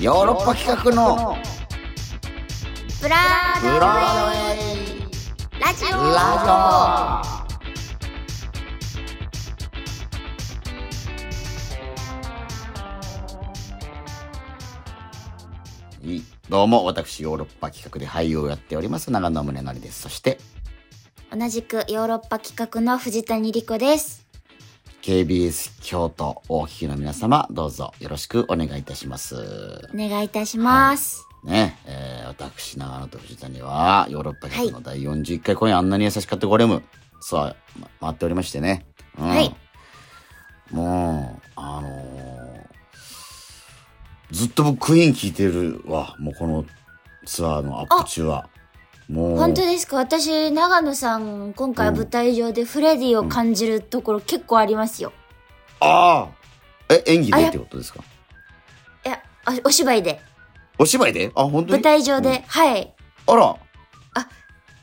ヨーロッパ企画のブラードウェイ。ラジオ。ラジオ。どうも私ヨーロッパ企画で俳優をやっております長野宗成です。そして同じくヨーロッパ企画の藤谷莉子です。KBS 京都をお聞きの皆様どうぞよろしくお願いいたします。お願いいたします。ねえー私長野と藤谷はヨーロッパ企画の第41回今夜あんなに優しかったゴレム。さあ、ま回っておりましてね、うん。はい。もうあのーずっと僕クイーン聞いてるわ。もうこのツアーのアップ中は本当ですか？私、長野さん、今回舞台上でフレディを感じるところ結構ありますよ。ああえ演技でってことですか？いや、あお芝居で。お芝居で？あ本当に？舞台上で。うんはい。あら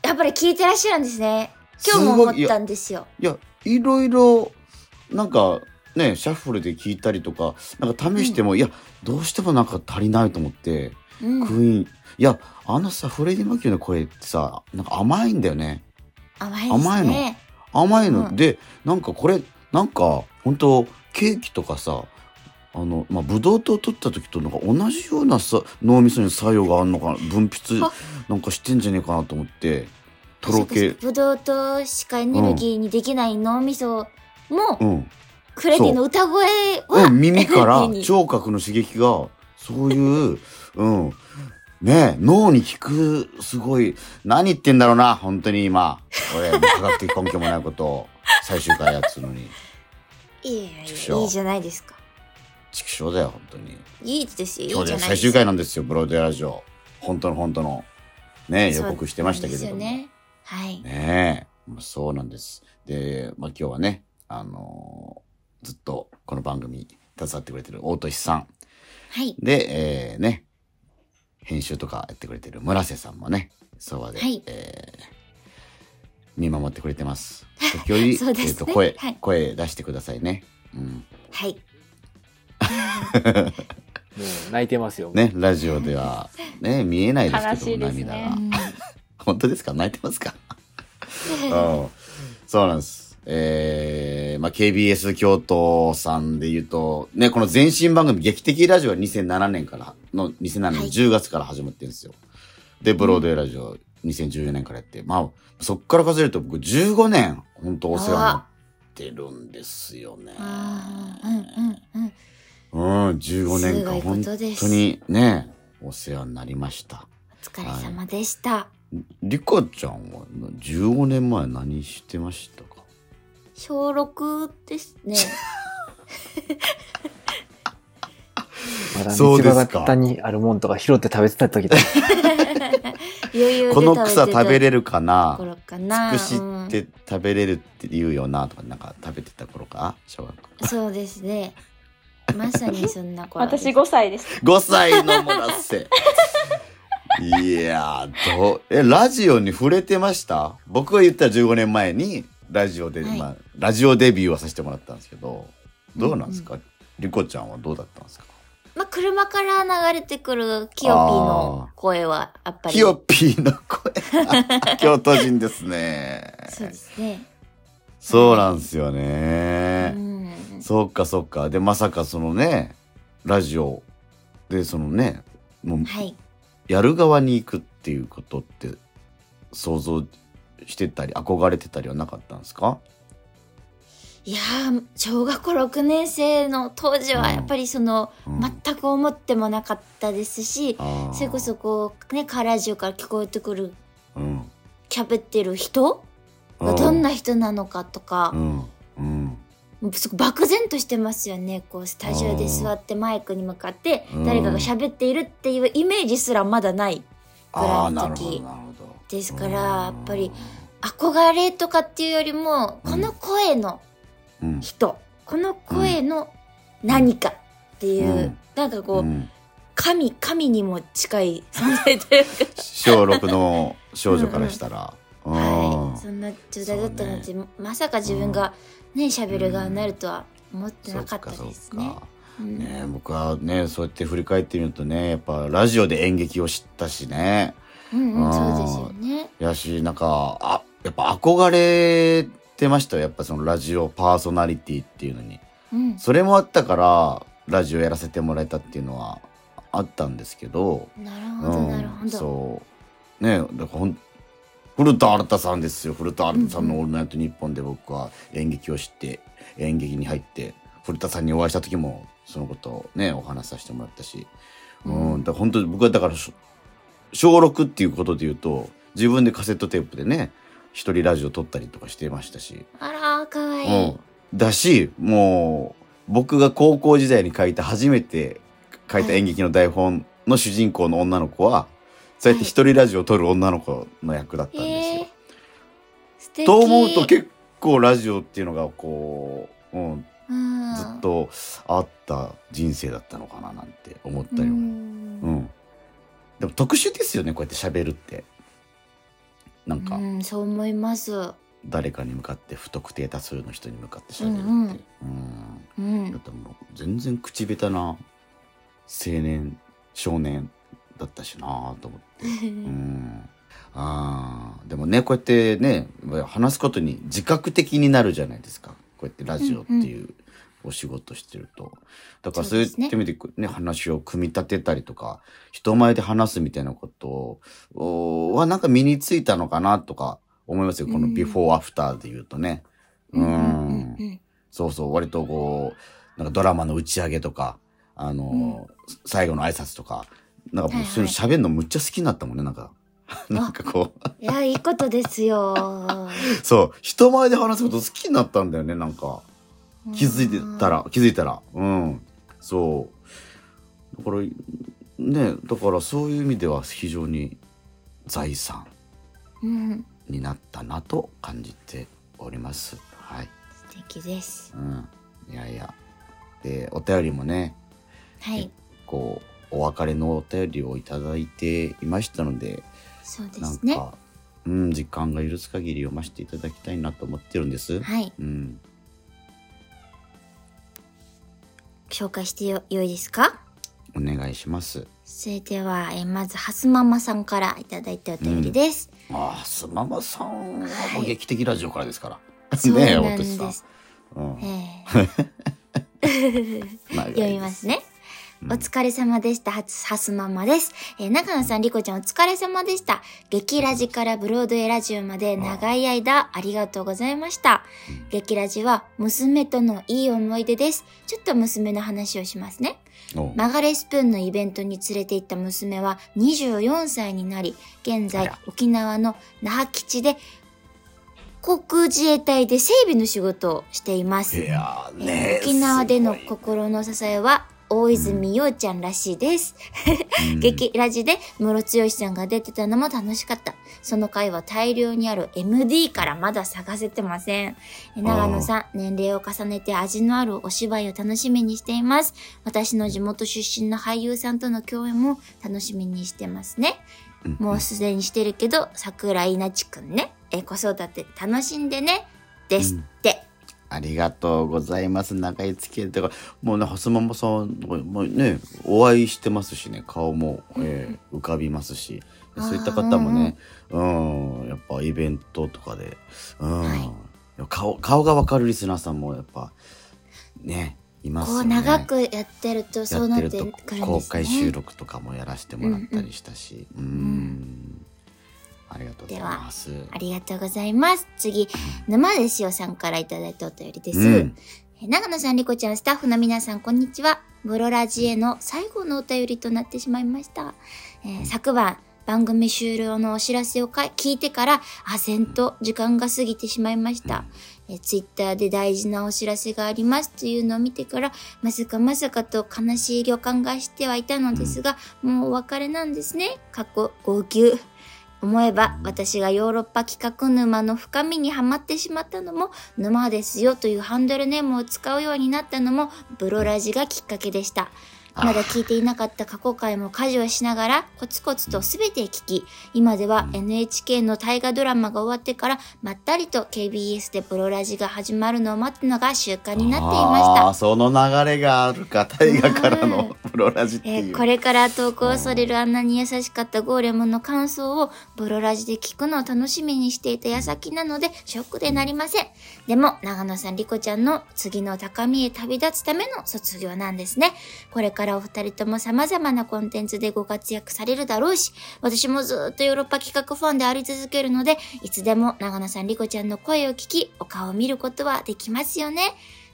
やっぱり聞いてらっしゃるんですね。今日も思ったんですよ。いや、いろいろ、なんか、ね、シャッフルで聞いたりとか、なんか試しても、いや、どうしてもなんか足りないと思って、うん。クイーン、いや、あのさ、フレディ・マキューの声ってさ、なんか甘いんだよね。甘いです甘いね。甘いの。うんで、なんかこれ、なんか、本当ケーキとかさ、あの、まあ、ブドウ糖取った時となんか同じようなさ脳みそに作用があるのかな、分泌あなんかしてんじゃねえかなと思って、とろけ、ブドウとしかエネルギーにできない脳みそも、うん。フレディの歌声は、うん、耳から聴覚の刺激が、そういう、うん、ねえ脳に効く、すごい、何言ってんだろうな、本当に今。俺、科学的根拠もないことを、最終回やつのに。いやいいいじゃないですか。畜生だよ、本当に。いいですよ、いいじゃない最終回なんですよ、ブロードウェイラジオ。本当の本当の。ねえ予告してましたけれども。そうなんですよね。はい。ねえ、まあそうなんです。で、まあ今日はね、あのーずっとこの番組携わってくれてる大俊さん。はい。で、えーね、編集とかやってくれてる村瀬さんもね、そばで、はいえー見守ってくれてます。時折、ねえーと声、はい声出してくださいね。うん。はい。もう泣いてますよ。ね、ラジオでは、ね、見えないです悲けど、しいですね涙が。うん 本当ですか？泣いてますか？うんそうなんです。えー、まあ、KBS 京都さんで言うと、ね、この前身番組、劇的ラジオは2007年からの、2007年はい10月から始まってるんですよ。で、ブロードウェイラジオ2014年からやって、まあ、そっから数えると僕15年、本当お世話になってるんですよね。うんうんうん。うん、15年間本当にね、お世話になりました。お疲れ様でした。リカちゃんは15年前何してました？か小6ですね。まだそうですか道端にあるもんとか拾って食べてた時だ。余裕でこの草食べれるるかな？頃かな。つくしうんって食べれるって言うよなとかなんか食べてた頃か？小学校そうですね。まさにそんな頃。私5歳です。5歳の村瀬いやーどう？えラジオに触れてました？僕が言ったら15年前にラジオで、はいまあ、ラジオデビューはさせてもらったんですけどどうなんですか、リコちゃんはどうだったんですか？まあ、車から流れてくるキヨピーの声は、やっぱり。キヨピーの声 京都人ですねそうですね。そうなんですよね、うん。そうかそうか。で、まさかそのね、ラジオでそのね、もうはい。やる側に行くっていうことって想像してたり憧れてたりはなかったんですか？いやー、小学校6年生の当時は、やっぱりその、うん。全く思ってもなかったですし、あー。それこそこう、ね、カーラジオから聞こえてくる、うん。喋ってる人？がうん。どんな人なのかとか。漠然としてますよね。こう、スタジオで座ってマイクに向かって、うん。誰かが喋っているっていうイメージすらまだないぐらいの時。ですから、やっぱり憧れとかっていうよりも、この声のうん、人、この声の何かっていう、うん。なんかこう、うん、神、神にも近い存在というか、小6の少女からしたら。うん。はい、そんな状態だったので、まさか自分がね喋る側になるとは思ってなかったですね。ね僕はね、そうやって振り返ってみるとね、やっぱラジオで演劇を知ったしね。うんうん、そうですよね。やし、なんか、あ、やっぱ憧れてましたよ。やっぱそのラジオパーソナリティっていうのに。うん。それもあったから、ラジオやらせてもらえたっていうのはあったんですけど、なるほど、なるほど。そう。ねだからほん、古田新太さんですよ。古田新太さんのオールナイトニッポンで僕は演劇を知って、演劇に入って、古田さんにお会いした時も、そのことをね、お話しさせてもらったし。うん、だから本当に僕はだから、し小6っていうことで言うと、自分でカセットテープでね、一人ラジオ撮ったりとかしてましたし。あら、かわいい。うん。だし、もう、僕が高校時代に書いた初めて書いた演劇の台本の主人公の女の子は、そうやって一人ラジオを撮る女の子の役だったんですよ。と思うと結構ラジオっていうのがこう、うん、うん、ずっとあった人生だったのかななんて思ったりううん。でも特殊ですよね、こうやって喋るって。なんか、うん、そう思います。誰かに向かって不特定多数の人に向かって喋るって。うんうんうんだうん。ってもう全然口下手な青年少年だったしなと思って うんあーでもねこうやってね話すことに自覚的になるじゃないですかこうやってラジオっていうお仕事してると、だからそういそうですねってみてね話を組み立てたりとか人前で話すみたいなことをはなんか身についたのかなとか思いますよ。このうん。ビフォーアフターで言うとね。うんうんそうそう、割とこう、なんかドラマの打ち上げとか、あのー最後の挨拶とか、なんかもうそうい。うの喋るのむっちゃ好きになったもんね、なんか。なんかこう、いや、いいことですよ。そう、人前で話すこと好きになったんだよね、なんか。気づいてたら、気づいたら。うん。そう。だから、ね、だからそういう意味では非常に財産うん。になったなと感じております。はい。素敵です。うん。いやいや。で、お便りもね、はい。こうお別れのお便りをいただいていましたのでそうでなんすね。か、うん時間が許す限り読ませていただきたいなと思ってるんです。はい。うん、紹介してよ、よいですか？お願いします。それでは、えーまず、はすままさんからいただいたお便りです。ああ、すままさんはもうはい劇的ラジオからですから。そう ねえ、おとしさん。す。うんえー まあ 読みます。ね。お疲れ様でした。はつ、はすままです。えー中野さん、りこちゃんお疲れ様でした。激ラジからブロードウェイラジオまで長い間ありがとうございました。激ラジは娘とのいい思い出です。ちょっと娘の話をしますね。おうマガレスプーンのイベントに連れて行った娘は24歳になり、現在沖縄の那覇基地で航空自衛隊で整備の仕事をしています。いやね沖縄での心の支えは大泉洋ちゃんらしいです。うん激ラジでムロツヨシさんが出てたのも楽しかった。その回は大量にある MD からまだ探せてません。え長野さん、年齢を重ねて味のあるお芝居を楽しみにしています。私の地元出身の俳優さんとの共演も楽しみにしてますね。うんもうすでにしてるけど、桜井なちくんね。え、子育て楽しんでね。ですって。ありがとうございます。長い付き合いとか、もうね、はすままさん、もうね、お会いしてますしね、顔も、えー浮かびますし、そういった方もね、うん、やっぱイベントとかで、うん、はい。顔、顔がわかるリスナーさんもやっぱ、ね、いますこうよね。長くやってるとそうなってくるんですね。公開収録とかもやらせてもらったりしたし、うん、ありがとうございます。ありがとうございます。次、沼ですよさんからいただいたお便りです。うんえ長野さん、りこちゃん、スタッフの皆さん、こんにちは。ブロラジへの最後のお便りとなってしまいました。えー昨晩、番組終了のお知らせをか聞いてから、あぜんと時間が過ぎてしまいました。えツイッターで大事なお知らせがありますというのを見てから、まさかまさかと悲しい予感がしてはいたのですが、もうお別れなんですね。過去号泣。思えば私がヨーロッパ企画沼の深みにはまってしまったのも沼ですよというハンドルネームを使うようになったのもブロラジがきっかけでした。まだ聞いていなかった過去回も家事をしながらコツコツと全て聞き、今では NHK の大河ドラマが終わってからまったりと KBS でプロラジが始まるのを待つのが習慣になっていました。その流れがあるか、大河からのプロラジっていう。えーこれから投稿されるあんなに優しかったゴーレムの感想をブロラジで聞くのを楽しみにしていた矢先なのでショックでなりません。でも長野さん、リコちゃんの次の高みへ旅立つための卒業なんですね。これからお二人とも様々なコンテンツでご活躍されるだろうし、私もずっとヨーロッパ企画ファンであり続けるので、いつでも長野さん、リコちゃんの声を聞き、お顔を見ることはできますよね。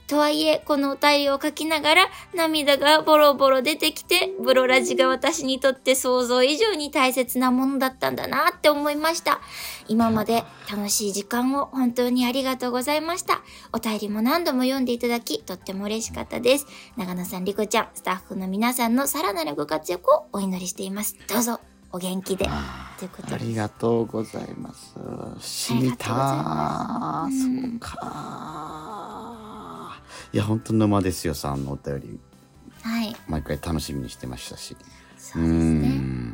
とはいえ、このお便りを書きながら涙がボロボロ出てきて、ブロラジが私にとって想像以上に大切なものだったんだなって思いました。今まで楽しい時間を本当にありがとうございました。お便りも何度も読んでいただき、とっても嬉しかったです。長野さん、リコちゃん、スタッフの皆さんのさらなるご活躍をお祈りしています。どうぞ、お元気で。ということでありがとうございます。知りたうそうか。いや、本当沼ですよさんのお便り、はい。毎回楽しみにしてましたし。そうですね。ん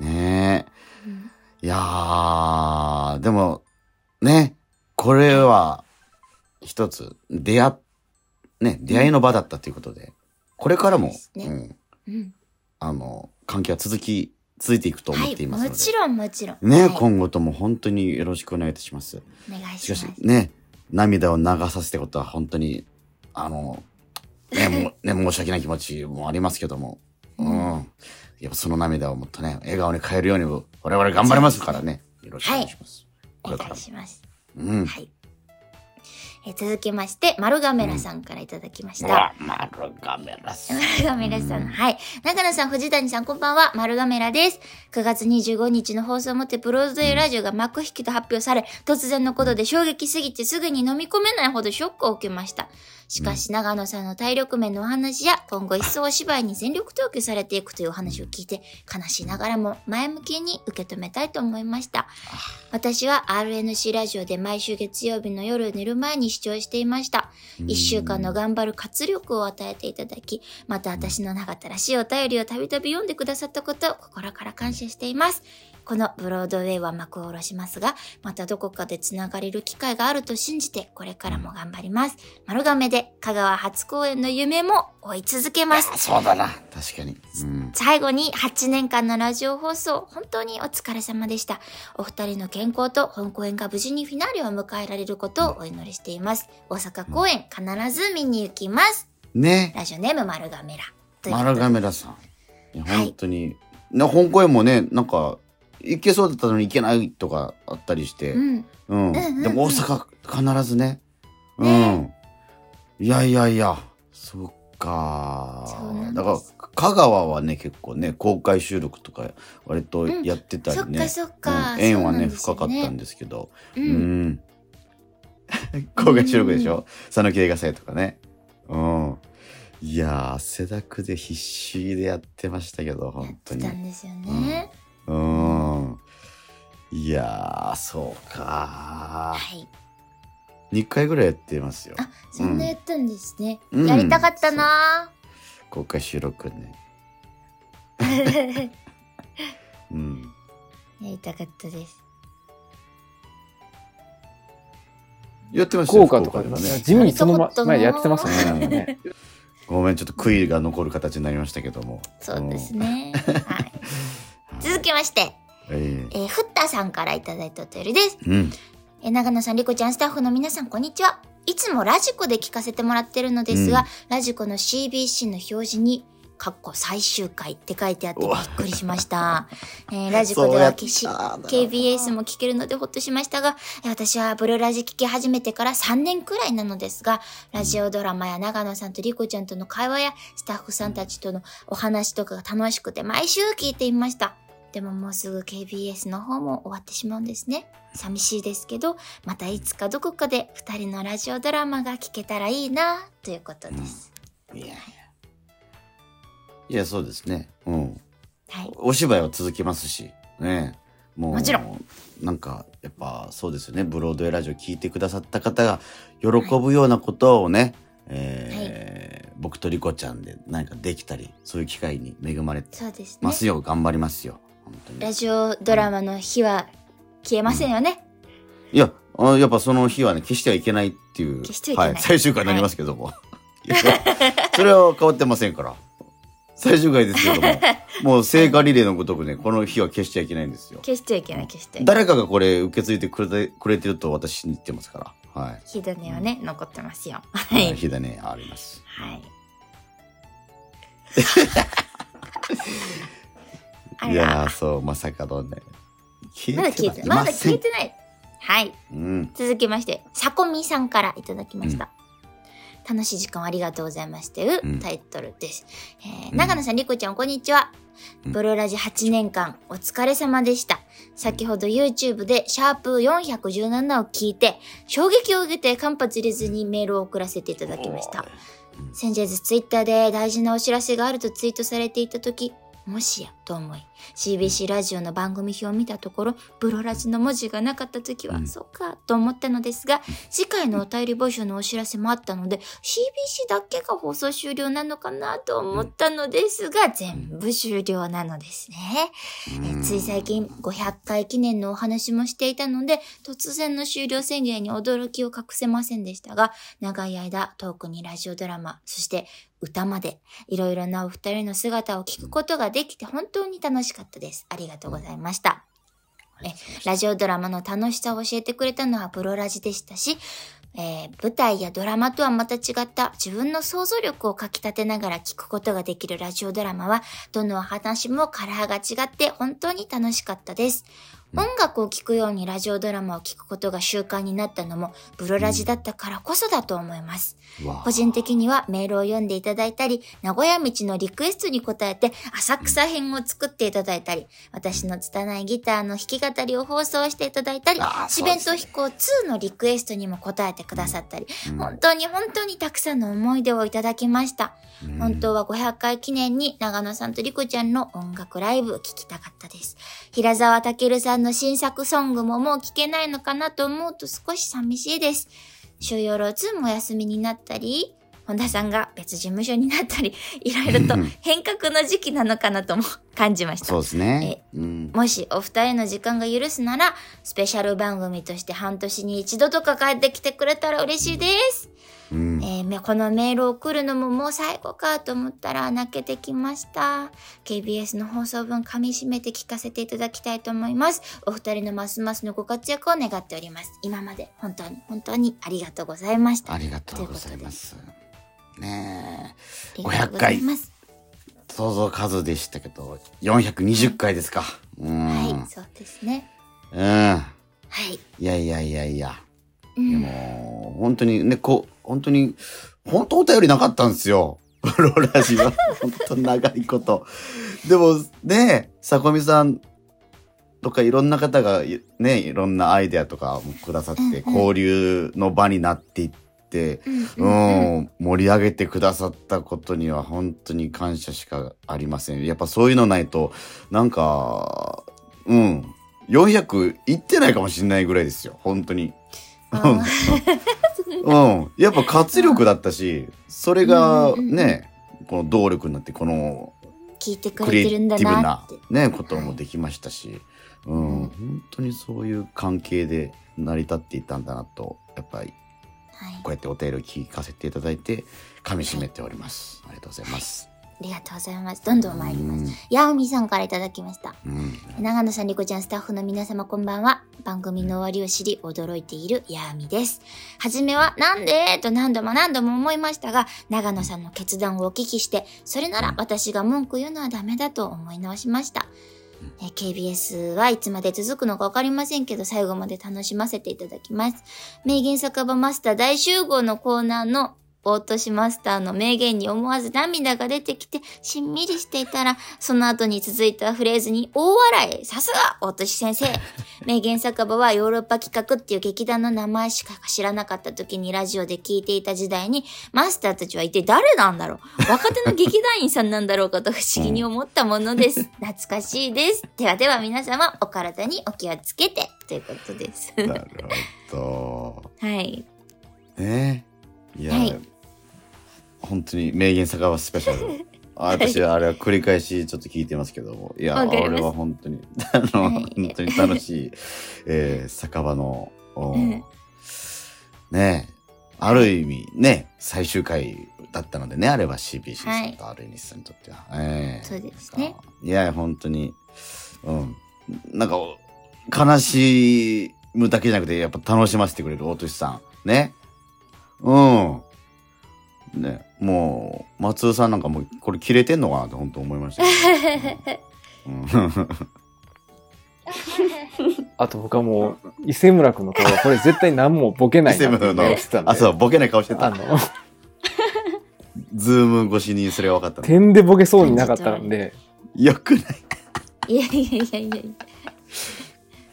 ねえ。うんいやー、でも、ね、これは、一つ、出会っ、ね、出会いの場だったということで、これからも、ねうん、うん。あの、関係は続き、続いていくと思はい。っていますので。もちろん、もちろん。ね、はい今後とも本当によろしくお願いいたします。お願いしかします。しね、涙を流させたことは本当に、あの、ね、もうね、申し訳ない気持ちもありますけども、うん。やっぱその涙をもっとね、笑顔に変えるように、我々頑張りますからね。よろしくお願いします。こお願れからも。いします。うん。はい。えー続きまして、丸亀ラさんからいただきました。うわ、丸ガメラス。丸亀ラさん、はい。長野さん、藤谷さん、こんばんは。丸亀ラです。9月25日の放送をもって、ブロードウェイラジオが幕引きと発表され、突然のことで衝撃すぎてすぐに飲み込めないほどショックを受けました。しかし、長野さんの体力面のお話や、今後一層お芝居に全力投球されていくというお話を聞いて、悲しいながらも前向きに受け止めたいと思いました。私は RNC ラジオで毎週月曜日の夜寝る前に視聴していました。一週間の頑張る活力を与えていただき、また私の長ったらしいお便りをたびたび読んでくださったことを心から感謝しています。このブロードウェイは幕を下ろしますが、またどこかでつながれる機会があると信じて、これからも頑張ります。丸亀で香川初公演の夢も追い続けます。そうだな。確かに。うん。最後に8年間のラジオ放送、本当にお疲れ様でした。お二人の健康と本公演が無事にフィナーレを迎えられることをお祈りしています。大阪公演必ず見に行きます。ね。ラジオネーム丸亀ラ。ということで丸ガメラさん。本当に。ね、本公演もね、なんか、行けそうだったのに行けないとかあったりして。うん。うん。うんうんでも大阪必ずね。うねん。いやいやいや、そっか。だから、香川はね、結構ね、公開収録とか割とやってたりね。うん縁はね、深かったんですけど。う。うんん。公開収録でしょ？佐野映画祭とかね。うん。いやー、汗だくで必死でやってましたけど、や本当にってた。んですよね。うん。いやー、そうかはい。2回ぐらいやってますよ。あ、そんなやったんですね。うんやりたかったな公開収録ね。ぁ うん。やりたかったです。やってましたよ福岡とかでもね、ね。地味にその前やってましたねね。ごめん、ちょっと悔いが残る形になりましたけども。そうですね。はい。続きまして、うん。ええー、ふったさんからいただいたお便りです。えうん。えー長野さん、りこちゃん、スタッフの皆さん、こんにちは。いつもラジコで聞かせてもらってるのですが、うんラジコの CBC の表示に、かっこ最終回って書いてあってびっくりしました。えーラジコではし KBS も聞けるのでほっとしましたが、えー私はブルーラジ聞き始めてから3年くらいなのですが、ラジオドラマや長野さんとりこちゃんとの会話やスタッフさんたちとのお話とかが楽しくて毎週聞いていました。でももうすぐ KBS の方も終わってしまうんですね。寂しいですけど、またいつかどこかで二人のラジオドラマが聞けたらいいな、ということです。いやいや。いや、そうですね。うん。はい。お芝居は続きますし、ね。もう、もちろん。なんか、やっぱそうですよね。ブロードウェイラジオ聞いてくださった方が喜ぶようなことをね、えー僕とリコちゃんで何かできたり、そういう機会に恵まれますよ。頑張りますよ。ラジオドラマの日は消えませんよね、いや、あやっぱその日はね、消してはいけないっていう。消してはいけないはい。最終回になりますけども。いやそれは変わってませんから。最終回ですけども。もう聖火リレーのごとくね、この日は消しちゃいけないんですよ。消しちゃいけない消して誰かがこれ受け継いでくれてくれてると私信じてますから。はい。火種はね、残ってますよははいい。火種あります。はい あいやー、らそう、まさかのね。消まだ消えてないまだ消えてないはいうん。続きまして、さこみさんからいただきました。楽しい時間をありがとうございましたといううんタイトルです。えーうん長野さん、りこちゃん、こんにちは。うんブロラジ8年間、お疲れ様でした。先ほど YouTube でシャープ417を聞いて、衝撃を受けて間髪入れずにメールを送らせていただきました。先日 Twitter で大事なお知らせがあるとツイートされていた時、もしやと思い、CBC ラジオの番組表を見たところ、ブロラジの文字がなかった時は、うん。そうかと思ったのですが、次回のお便り募集のお知らせもあったので、CBC だけが放送終了なのかなと思ったのですが、全部終了なのですね。えつい最近500回記念のお話もしていたので、突然の終了宣言に驚きを隠せませんでしたが、長い間トークにラジオドラマ、そして歌まで、いろいろなお二人の姿を聞くことができて本当に楽しかったです。ありがとうございました。えラジオドラマの楽しさを教えてくれたのはプロラジでしたし、えー舞台やドラマとはまた違った自分の想像力をかき立てながら聞くことができるラジオドラマは、どのお話もカラーが違って本当に楽しかったです。音楽を聴くようにラジオドラマを聴くことが習慣になったのも、ブロラジだったからこそだと思います。個人的にはメールを読んでいただいたり、名古屋道のリクエストに応えて浅草編を作っていただいたり、私の拙いギターの弾き語りを放送していただいたり四弁と飛行2のリクエストにも応えてくださったり、本当に本当にたくさんの思い出をいただきました。うん本当は500回記念に長野さんとリコちゃんの音楽ライブ聴きたかったです。平沢健さんの新作ソングももう聴けないのかなと思うと少し寂しいです。週曜ロー2もお休みになったり、本田さんが別事務所になったり、いろいろと 変革の時期なのかなとも感じましたそう。ですね。うん。もしお二人の時間が許すなら、スペシャル番組として半年に一度とか帰ってきてくれたら嬉しいです。うんえーめこのメールを送るのももう最後かと思ったら泣けてきました。KBS の放送分噛み締めて聞かせていただきたいと思います。お二人のますますのご活躍を願っております。今まで本当に本当にありがとうございました。ありがとうございます。ねえ。ありがとうございます。想像数でしたけど、420回ですか。うん。はい、そうですね。うん。はい。いやいやいやいや。うんでも、本当にね、こう、本当に、本当お便りなかったんですよ。プ ロラジは。本当長いこと。でも、ね、さこみさんとかいろんな方が、ね、いろんなアイデアとかもくださって、うんうん交流の場になっていって、うんううんん、盛り上げてくださったことには本当に感謝しかありません。やっぱそういうのないと、なんか、うん、400いってないかもしれないぐらいですよ。本当に。うん。やっぱ活力だったし、それがね、この動力になって、この聞いてくクリエイれてるんだティブななって。ね、こともできましたし、うん、うん本当にそういう関係で成り立っていたんだなと、やっぱりはい。こうやってお便りを聞かせていただいて、噛み締めております。ありがとうございます。ありがとうございます。どんどん参ります。うんヤオミさんからいただきました。うん。長野さん、リコちゃん、スタッフの皆様こんばんは。番組の終わりを知り驚いているヤーミです。はじめは、なんでと何度も何度も思いましたが、長野さんの決断をお聞きして、それなら私が文句言うのはダメだと思い直しました。え KBS はいつまで続くのかわかりませんけど、最後まで楽しませていただきます。名言酒場マスター大集合のコーナーの大年マスターの名言に思わず涙が出てきて、しんみりしていたら、その後に続いたフレーズに大笑い。さすが大年先生 名言酒場はヨーロッパ企画っていう劇団の名前しか知らなかった時にラジオで聞いていた時代に、マスターたちは一体誰なんだろう若手の劇団員さんなんだろうかと不思議に思ったものです。懐かしいです。ではでは皆様、お体にお気をつけて、ということです。なるほど。はい。ねいや、はい本当に名言酒場スペシャル。あ私はあれは繰り返しちょっと聞いてますけども。いや、俺は本当に、あの、はい本当に楽しい、えー、酒場の、おうんねえ、ある意味ね、最終回だったのでね、あれは CBC さはいんと R 日産にとっては。ええそうですね。いや、本当に、うん。なんか、悲しむだけじゃなくて、やっぱ楽しませてくれる大俊さん。ね。うん。ね、もう、松尾さんなんかもう、これ切れてんのかなって本当思いましたけど。う んあと僕はもう、伊勢村君の顔はこれ絶対何もボケないなって伊勢村の顔してたんで。あ、そう、ボケない顔してた。あの、ズーム越しにそれが分かったの。点でボケそうになかったんで、よくない。いやいやいやいやい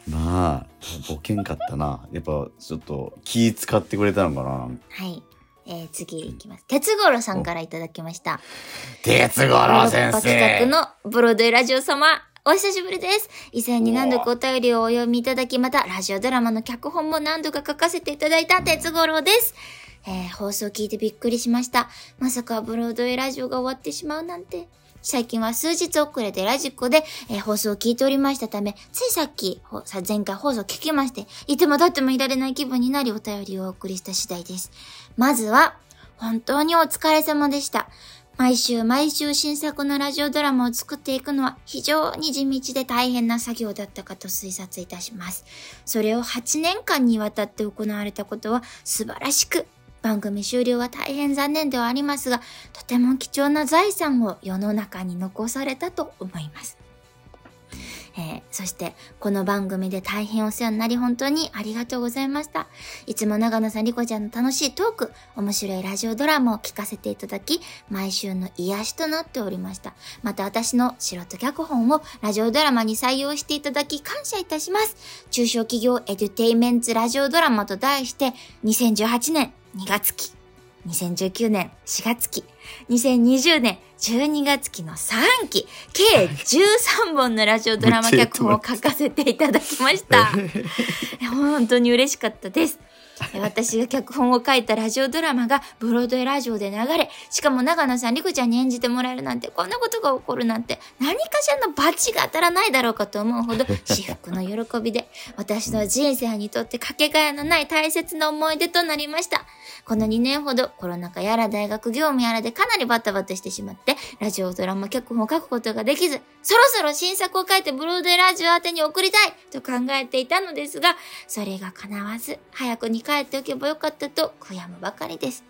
なあ、ボケんかったな。やっぱ、ちょっと、気使ってくれたのかな。や。はい。えー、次いきます。鉄五郎さんからいただきました。鉄五郎先生。のブロードウェイラジオ様。お久しぶりです。以前に何度かお便りをお読みいただき、またラジオドラマの脚本も何度か書かせていただいた鉄五郎です。えー放送を聞いてびっくりしました。まさかブロードウェイラジオが終わってしまうなんて。最近は数日遅れでラジコで、えー放送を聞いておりましたため、ついさっき、前回放送聞きまして、いても立ってもいられない気分になりお便りをお送りした次第です。まずは、本当にお疲れ様でした。毎週毎週新作のラジオドラマを作っていくのは非常に地道で大変な作業だったかと推察いたします。それを8年間にわたって行われたことは素晴らしく、番組終了は大変残念ではありますが、とても貴重な財産を世の中に残されたと思います。そして、この番組で大変お世話になり本当にありがとうございました。いつも長野さん、リコちゃんの楽しいトーク、面白いラジオドラマを聞かせていただき、毎週の癒しとなっておりました。また私の素人脚本をラジオドラマに採用していただき感謝いたします。中小企業エデュテイメンツラジオドラマと題して、2018年2月期、2019年4月期、2020年12月期の3期、計13本のラジオドラマ脚本を書かせていただきました。本当に嬉しかったです。え私が脚本を書いたラジオドラマがブロードウェイラジオで流れ、しかも長野さん、リコちゃんに演じてもらえるなんて、こんなことが起こるなんて、何かしらのバチが当たらないだろうかと思うほど、至福の喜びで、私の人生にとってかけがえのない大切な思い出となりました。この2年ほどコロナ禍やら大学業務やらでかなりバタバタしてしまって、ラジオドラマ脚本を書くことができず、そろそろ新作を書いてブロードウェイラジオ宛てに送りたいと考えていたのですが、それが叶わず、早くに帰っておけばよかったと悔やむばかりです。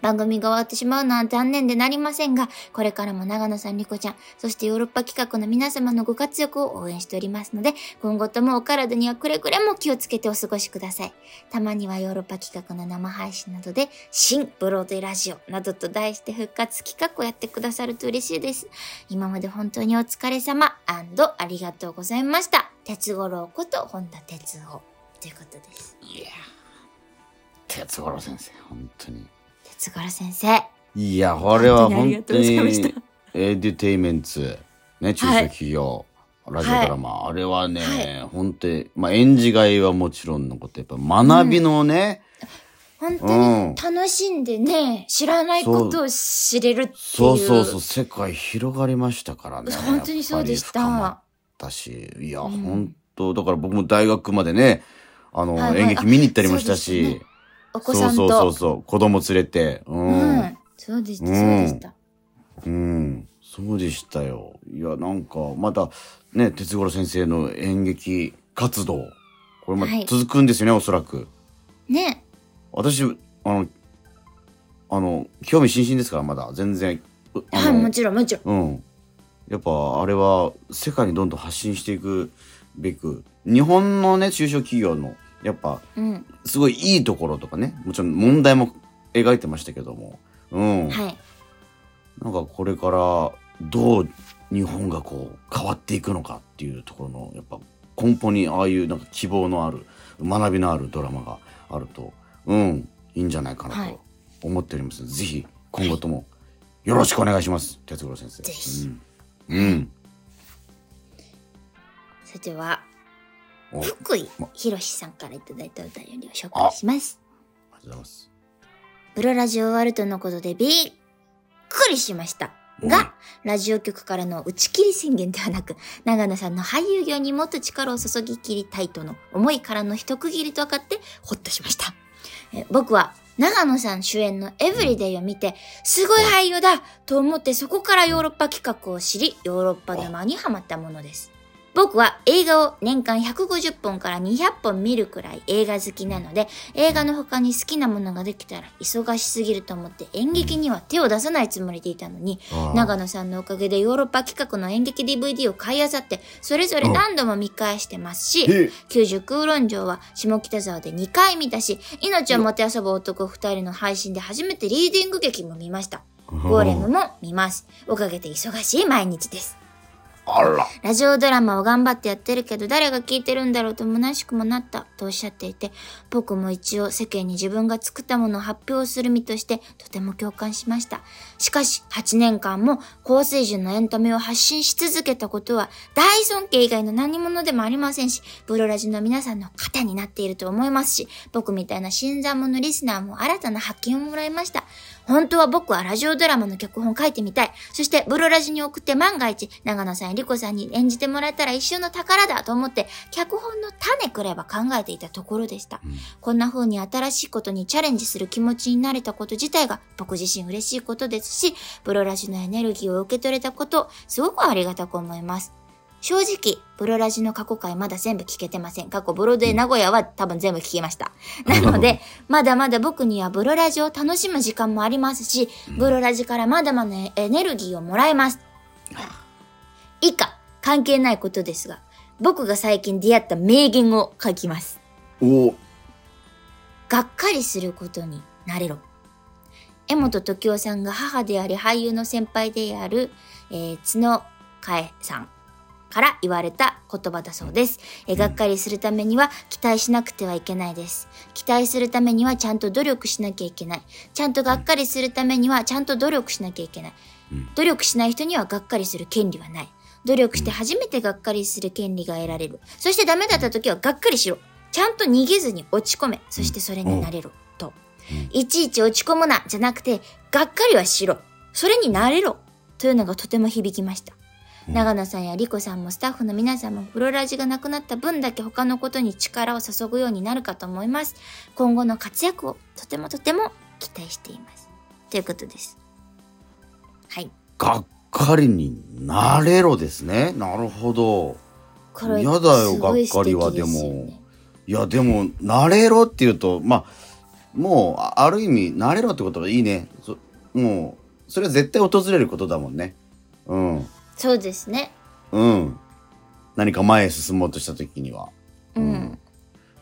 番組が終わってしまうのは残念でなりませんが、これからも長野さん、リコちゃん、そしてヨーロッパ企画の皆様のご活躍を応援しておりますので、今後ともお体にはくれぐれも気をつけてお過ごしください。たまにはヨーロッパ企画の生配信などで、新ブロードイラジオなどと題して復活企画をやってくださると嬉しいです。今まで本当にお疲れ様ありがとうございました。鉄五郎こと本田哲夫ということです。いや鉄五郎先生、本当に。鉄五郎先生。いや、これは本当本当にエデュテイメンツ、ね、中小企業、ラジオドラマ、あれはね、は本当に、まあ、演じがいはもちろんのこと、やっぱ学びのね、本当うん。に楽しんでね、知らないことを知れるっていう。そうそうそう、世界広がりましたからね。本当にそうでした。やっぱり深まったし、いや、うん。本当だから僕も大学までね、あの、はいはい演劇見に行ったりもしたし、ねお子さんと。そうそうそうそう、子供連れて、う。うんん。そうでした、そうでした。うん、そうでしたよ。いや、なんか、また、ね、哲五郎先生の演劇活動、これまはい続くんですよね、おそらく。ね。私、あの、あの、興味津々ですから、まだ、全然。はい、のもちろん、もちろん。うん。やっぱ、あれは、世界にどんどん発信していくべく、日本のね、中小企業の、やっぱ、うん。すごいいいところとかね、もちろん問題も描いてましたけども、うん。はい。なんかこれからどう日本がこう変わっていくのかっていうところのやっぱ根本にああいうなんか希望のある学びのあるドラマがあると。うん。いいんじゃないかはない。と思っております、ぜひ今後ともよろしくお願いします。哲五郎先生。ぜひうん、うん、それでは、福井まひろしさんからいただいたお便りを紹介します。がとうございますプロラジオ終わるとのことでびっくりしました。が、ラジオ局からの打ち切り宣言ではなく、長野さんの俳優業にもっと力を注ぎ切りたいとの思いからの一区切りと分かってほっとしました。え僕は長野さん主演のエブリデイを見て、すごい俳優だと思ってそこからヨーロッパ企画を知り、ヨーロッパ沼にハマったものです。僕は映画を年間150本から200本見るくらい映画好きなので、映画の他に好きなものができたら忙しすぎると思って演劇には手を出さないつもりでいたのに、長野さんのおかげでヨーロッパ企画の演劇 DVD を買い漁って、それぞれ何度も見返してますし、え90空論城は下北沢で2回見たし、命をもてあそぶ男2人の配信で初めてリーディング劇も見ました。ゴーレムも見ます。おかげで忙しい毎日です。ラジオドラマを頑張ってやってるけど誰が聞いてるんだろうと虚しくもなったとおっしゃっていて、僕も一応世間に自分が作ったものを発表する身としてとても共感しました。しかし8年間も高水準のエンタメを発信し続けたことは大尊敬以外の何者でもありませんし、ブロラジの皆さんの肩になっていると思いますし、僕みたいな新参者リスナーも新たな発見をもらいました。本当は僕はラジオドラマの脚本書いてみたい。そして、ブロラジに送って万が一、長野さんやリコさんに演じてもらえたら一瞬の宝だと思って、脚本の種くらいは考えていたところでした。こんな風に新しいことにチャレンジする気持ちになれたこと自体が僕自身嬉しいことですし、ブロラジのエネルギーを受け取れたこと、すごくありがたく思います。正直、ブロラジの過去回まだ全部聞けてません。過去ブロデー名古屋は多分全部聞きました。なので、まだまだ僕にはブロラジを楽しむ時間もありますし、ブロラジからまだまだエネルギーをもらえます。以下、関係ないことですが、僕が最近出会った名言を書きます。おがっかりすることになれろ。江本時夫さんが母であり俳優の先輩である、えー、角替さんから言われた言葉だそうです、えーがっかりするためには期待しなくてはいけないです。期待するためにはちゃんと努力しなきゃいけない。ちゃんとがっかりするためにはちゃんと努力しなきゃいけない。努力しない人にはがっかりする権利はない。努力して初めてがっかりする権利が得られる。そしてダメだった時はがっかりしろ。ちゃんと逃げずに落ち込め。そしてそれになれろ。と。いちいち落ち込むな、じゃなくて、がっかりはしろ。それになれろ。というのがとても響きました。長野さんやリコさんもスタッフの皆さんもプロラジがなくなった分だけ他のことに力を注ぐようになるかと思います。今後の活躍をとてもとても期待しています。ということです。はい。がっかりになれろですね。なるほど。これやだよがっかりはでもねいや、でも、なれろっていうと、まあ、もう、あある意味、なれろってことはいいね。そもう、それは絶対訪れることだもんね。うん。そうですね。うん。何か前へ進もうとした時には。うん。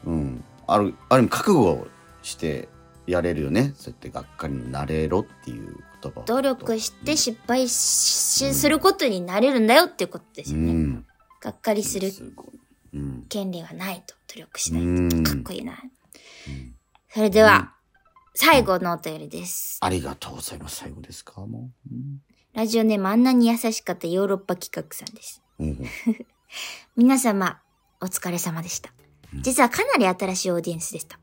うん。ある、ある意味、覚悟をしてやれるよね。そうやってがっかりになれろっていう言葉。努力して失敗しすることになれるんだよっていうことですうよね。ん。がっかりするすごい。うん。権利はないと努力しないうんと。かっこいいな。それでは、最後のお便りです。ありがとうございます。最後ですか？もラジオネームあんなに優しかったヨーロッパ企画さんです。う。うん。皆様、お疲れ様でした。実はかなり新しいオーディエンスでした。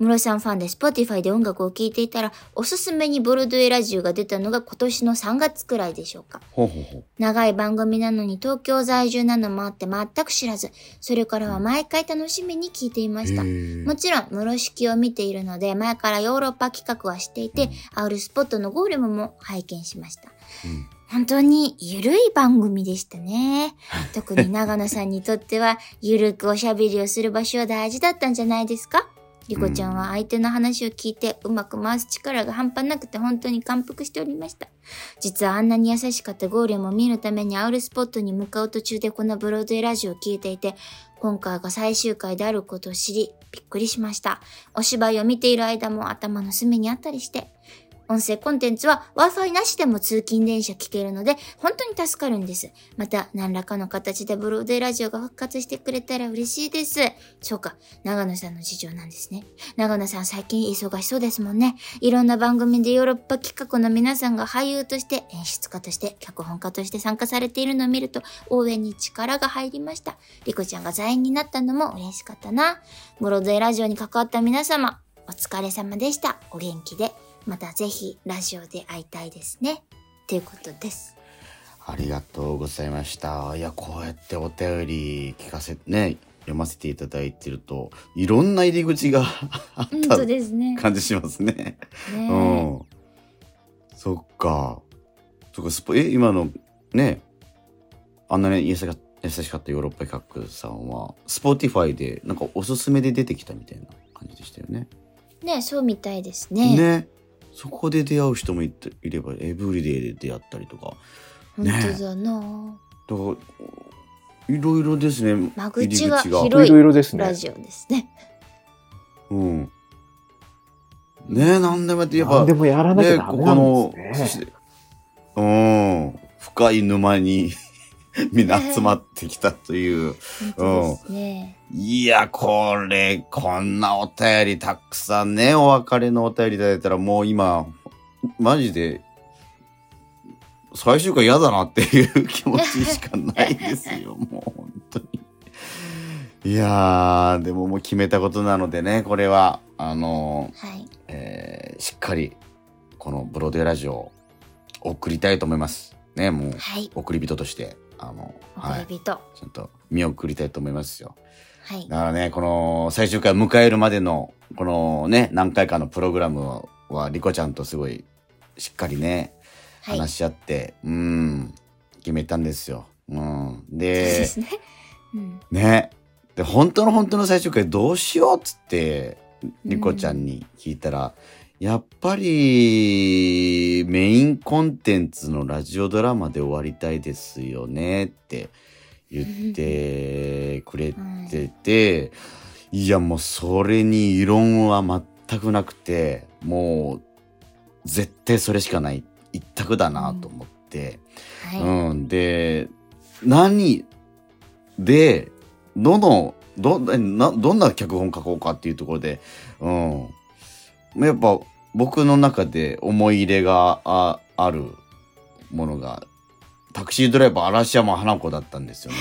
ムロさんファンで Spotify で音楽を聴いていたら、おすすめにボルドゥエラジオが出たのが今年の3月くらいでしょうか。長い番組なのに東京在住なのもあって全く知らず、それからは毎回楽しみに聞いていました。もちろん、室式を見ているので、前からヨーロッパ企画はしていて、アウルスポットのゴーレムも拝見しました。本当にゆるい番組でしたね。特に長野さんにとっては、ゆるくおしゃべりをする場所は大事だったんじゃないですか？リコちゃんは相手の話を聞いてうまく回す力が半端なくて本当に感服しておりました。実はあんなに優しかったゴーレムを見るためにアウルスポットに向かう途中でこのブロードウェイラジオを聞いていて、今回が最終回であることを知り、びっくりしました。お芝居を見ている間も頭の隅にあったりして、音声コンテンツは Wi-Fi なしでも通勤電車聞けるので、本当に助かるんです。また、何らかの形でブロードウラジオが復活してくれたら嬉しいです。そうか、長野さんの事情なんですね。長野さん最近忙しそうですもんね。いろんな番組でヨーロッパ企画の皆さんが俳優として、演出家として、脚本家として参加されているのを見ると、応援に力が入りました。リコちゃんが座員になったのも嬉しかったな。ブロードウラジオに関わった皆様、お疲れ様でした。お元気で。またぜひラジオで会いたいですね。ということです。ありがとうございました。いや、こうやってお便り聞かせ、ね、読ませていただいてると、いろんな入り口があ っ本た当ですね。感じしますね。ねうん。そっか。そっか、スポ、え、今の、ね、あんなね、優しか優しかったヨーロッパ企画さんは、 Spotify で、なんかおすすめで出てきたみたいな感じでしたよね。ねそうみたいですね。ね。そこで出会う人もいていれば、エブリデイで出会ったりとか。本当だな、だから、いろいろですね。間口が入り口広いろいろですね。ラジオですね。うん。ねえ、なんでもやって、やっぱ、何でもやらなきゃダメなんですね。うん。深い沼に みんな集まってきたという。本当ですね。いや、これ、こんなお便りたくさんね、お別れのお便りいただいたらもう今、マジで、最終回嫌だなっていう気持ちしかないですよ、もう本当に。いやー、でももう決めたことなのでね、これは、あのはい。えーしっかり、このブロデーラジオを送りたいと思います。ね、もう、はい。送り人として、あの、はい。ちゃんと見送りたいと思いますよ。はい。だからね、この最終回を迎えるまでの、このね、何回かのプログラムは、リコちゃんとすごい、しっかりね、はい。話し合って、うん、決めたんですよ。うん。でで、すね。うん。ね。で、本当の本当の最終回どうしようっつって、リコちゃんに聞いたら、やっぱりメインコンテンツのラジオドラマで終わりたいですよねって言ってくれてて、いやもうそれに異論は全くなくて、もう絶対それしかない一択だなと思って、はい。うん。で、何で、どの、ど、な、どんな脚本書こうかっていうところで、うん。やっぱ僕の中で思い入れがああるものが、タクシードライバー嵐山花子だったんですよね。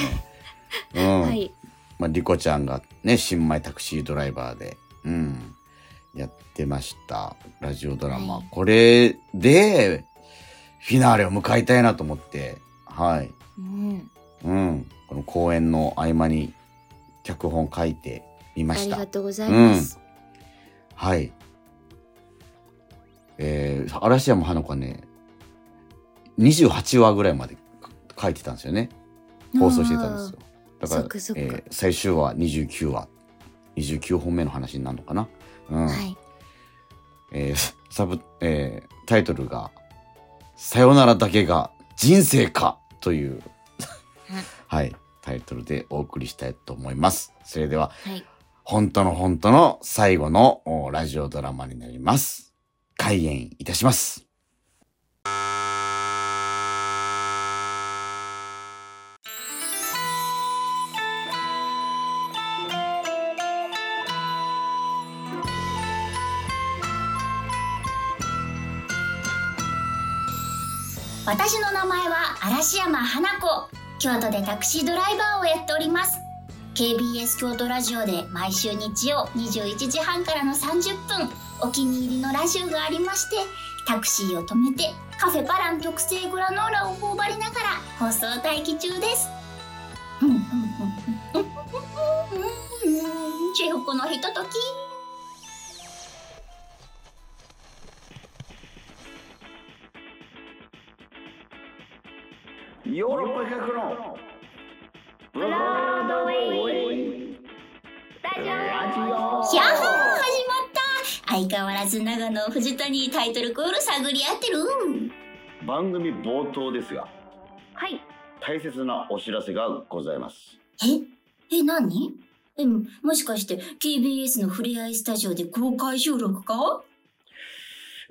うん。はい。まあ、リコちゃんがね、新米タクシードライバーで、うん、やってました。ラジオドラマ。はいこれで、フィナーレを迎えたいなと思って、はい。うん。うん。この公演の合間に脚本書いてみましたありが。とうございます。はい。えー、嵐山花子はね、28話ぐらいまで書いてたんですよね。放送してたんですよ。だからそえー最終話29話、29本目の話になるのかな？うん。はい。えーサブ、えータイトルが、さよならだけが人生かという、はい、タイトルでお送りしたいと思います。それでは、はい。本当の本当の最後のおラジオドラマになります。開演いたします。私の名前は嵐山花子。京都でタクシードライバーをやっております。KBS 京都ラジオで毎週日曜21時半からの30分。お気に入りのラジオがありましてタクシーを止めてカフェパラン特製グラノーラを頬張りながら放送待機中です。ふんふんふんふんふんェフコのひととき。ヨーロッパ企画のブロードウェイ。ラジやっほー始まった相変わらず長野藤谷タイトルコール探り合ってるオ番組冒頭ですが、はい。大切なお知らせがございます。え？え、何？え、もしかして KBS のふれあいスタジオで公開収録か？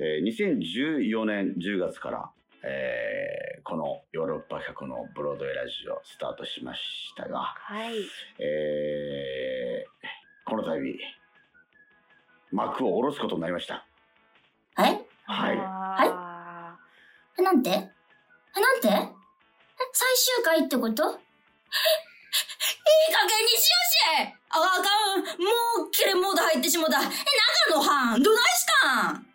えー2014年10月から、えーこのヨーロッパ100のブロードウェイラジオスタートしましたが、はい。えーこの度幕を下ろすことになりました。えはい。はえなんて？えなんて？え最終回ってこと？えいい加減にしよし！ああかん。もうキレモード入ってしもた。え長野はんどないしかん？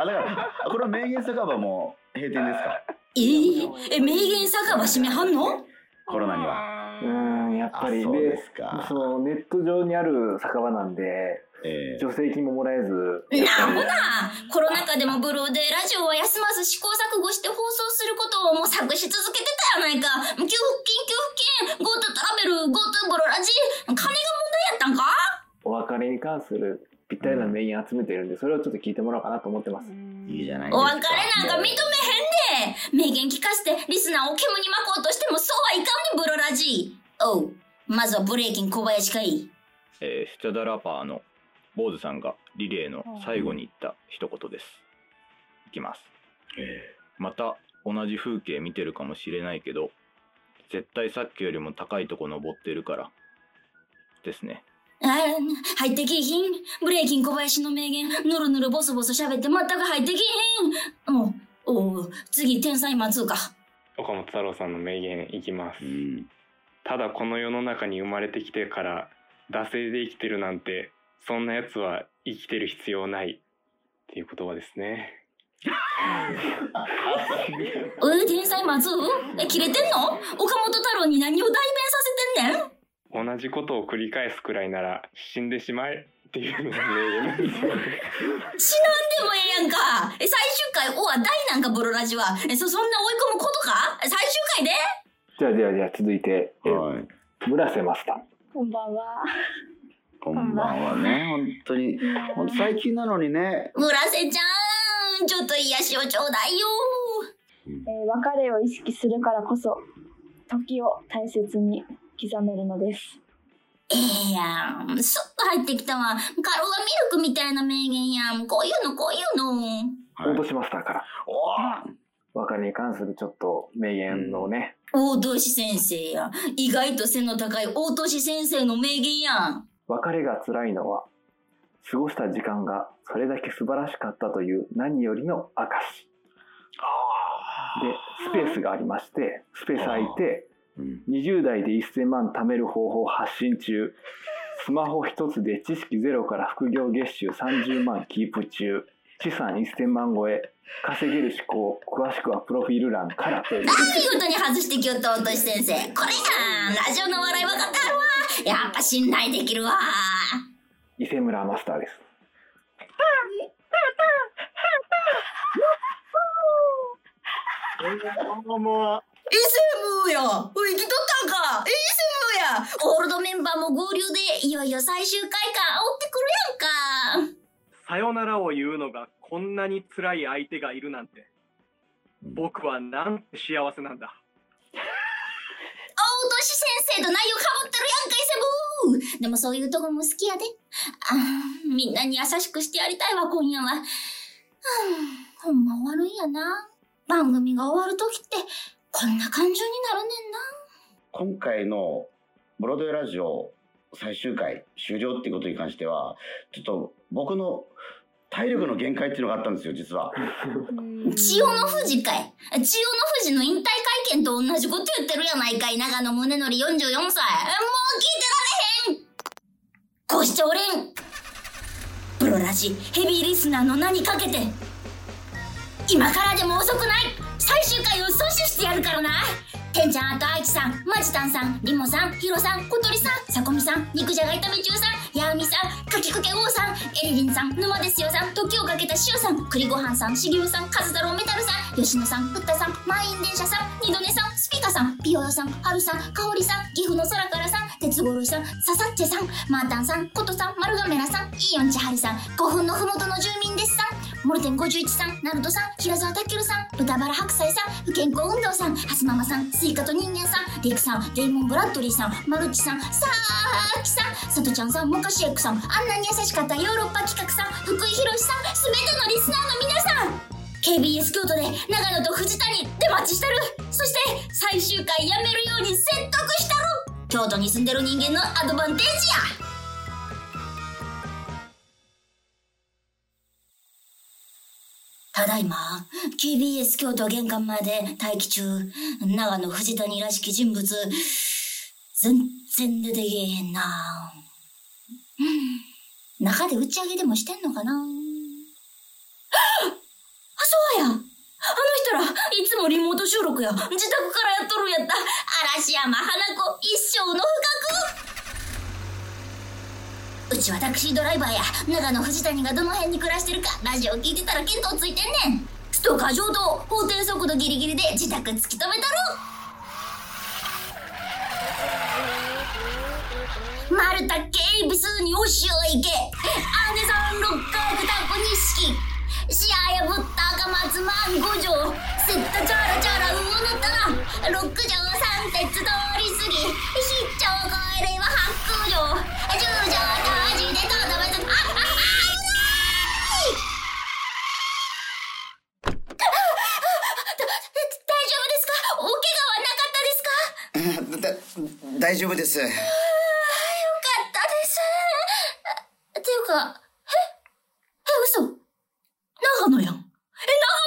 あ、だから、あこれは名言酒場も閉店ですか？えー、え、名言酒場閉めはんの？コロナには。うーん、やっぱりあそうでですか。そのネット上にある酒場なんで、ええ。助成金ももらえず、なんもなコロナ禍でもブローでラジオは休まず試行錯誤して放送することを模索し続けてたやないか。給付金給付金 GoTo トラベル GoTo ブロラジ金が問題やったんか？お別れに関するぴったりな名言集めてるんで、それをちょっと聞いてもらおうかなと思ってます。いいじゃないですか。お別れなんか認めへんで名言聞かせてリスナーを煙に巻こうとしてもそうはいかんねブロラジおうまずはブレイキン小林かいえースチャダラパーの坊主さんがリレーの最後に言った一言です。いきます。えまた同じ風景見てるかもしれないけど、絶対さっきよりも高いとこ登ってるから。ですね。あー入ってきいひん。ブレイキン小林の名言、ぬるぬるボソボソ喋って全く入ってきいひん。おうおう次、天才松か。岡本太郎さんの名言いきます。えうん。ただこの世の中に生まれてきてから惰性で生きてるなんてそんなやつは生きてる必要ない。っていう言葉ですね。え、天才松え、切れてんの？岡本太郎に何を代弁させてんねん？同じことを繰り返すくらいなら死んでしまえっていうのが名言なんですよ死なんでもええやんかえ、最終回終わ大なんかブロラジは。え、そ、そんな追い込むことか？最終回で？じゃあじゃあじゃあ続いて、えーはい。村瀬マスター。こんばんは。こんばんはね。本当に。本当最近なのにね。村瀬ちゃん、ちょっと癒しをちょうだいよ。えー別れを意識するからこそ、時を大切に刻めるのです。ええやん。スッと入ってきたわ。カロラミルクみたいな名言やん。こういうの、こういうの。はい大年マスターから。お別れに関するちょっと名言のね、大年先生や。意外と背の高い大年先生の名言やん。別れが辛いのは、過ごした時間がそれだけ素晴らしかったという何よりの証。で、スペースがありまして、スペース空いて、うん。20代で1000万貯める方法発信中。スマホ一つで知識ゼロから副業月収30万キープ中。資産1000万超え。稼げる思考。詳しくはプロフィール欄からという。見事に外してきよった大年先生。これやん。ラジオの笑い分かってはるわ。やっぱ信頼できるわ。伊勢村マスターです。イセムや生きとったんかイセムやオールドメンバーも合流で、いよいよ最終回か、追ってくるやんか。さよならを言うのがこんなに辛い相手がいるなんて僕はなんて幸せなんだ大年先生と内容かぶってるやんか、イセブでもそういうとこも好きやで。あーみんなに優しくしてやりたいわ、今夜は。はあほんま終わるんやな。番組が終わるときって、こんな感情になるねんな。今回のブロードウェイラジオ最終回終了っていうことに関しては、ちょっと僕の体力の限界っていうのがあったんですよ、実は。千代の富士かい。千代の富士の引退会見と同じこと言ってるやないかい。長野宗則44歳。もう聞いてられへんご視聴連プロラジヘビーリスナーの名にかけて今からでも遅くない。最終回を阻止してやるからな。てんちゃんあと愛知さん、まじたんさん、りもさん、ひろさん、ことりさん、さこみさん、肉じゃが炒め中さん、やーみさん、かきくけ王さん、えりりんさん、沼ですよさん、時をかけたしゅうさん、栗ごはんさん、しぎゅうさん、かず太郎メタルさん、吉野さん、ふったさん、満員電車さん、二度寝さん、スピカさん、ピオヨさん、はるさん、かおりさん、岐阜の空からさん、鉄五郎さん、ささっちェさん、マータンさん、ことさん、丸亀らさん、イーヨンちはりさん、5分のふもとの住民ですさん、モルテン51さん、ナルトさん、平沢たけるさん、豚バラ白菜さん、不健康運動さん、ハスママさん、スイカと人間さん、リクさん、レイモンブラッドリーさん、マルチさん、サーキさん、サトちゃんさん、モカシエックさん、あんなに優しかったヨーロッパ企画さん、福井博さん、すべてのリスナーの皆さん KBS 京都で長野と藤谷出待ちしてるそして最終回やめるように説得したる京都に住んでる人間のアドバンテージや。ただいま、KBS 京都玄関まで待機中、長野藤谷らしき人物、全然出てけえへんな。中で打ち上げでもしてんのかな。あ、そうや。あの人ら、いつもリモート収録や、自宅からやっとるんやった。嵐山花子、一生の不覚。うちはタクシードライバーや。長野藤谷がどの辺に暮らしてるか、ラジオ聞いてたら見当ついてんねん。ストーカー上等、法定速度ギリギリで自宅突き止めたろ。マルタ警備数におしを行け。アネさん六角タコ錦。シアやぶった赤松マン五条。セッタチャラチャラウオのタラ。六条三大丈夫です。よかったです。っていうか、ええ、嘘長野やん。え、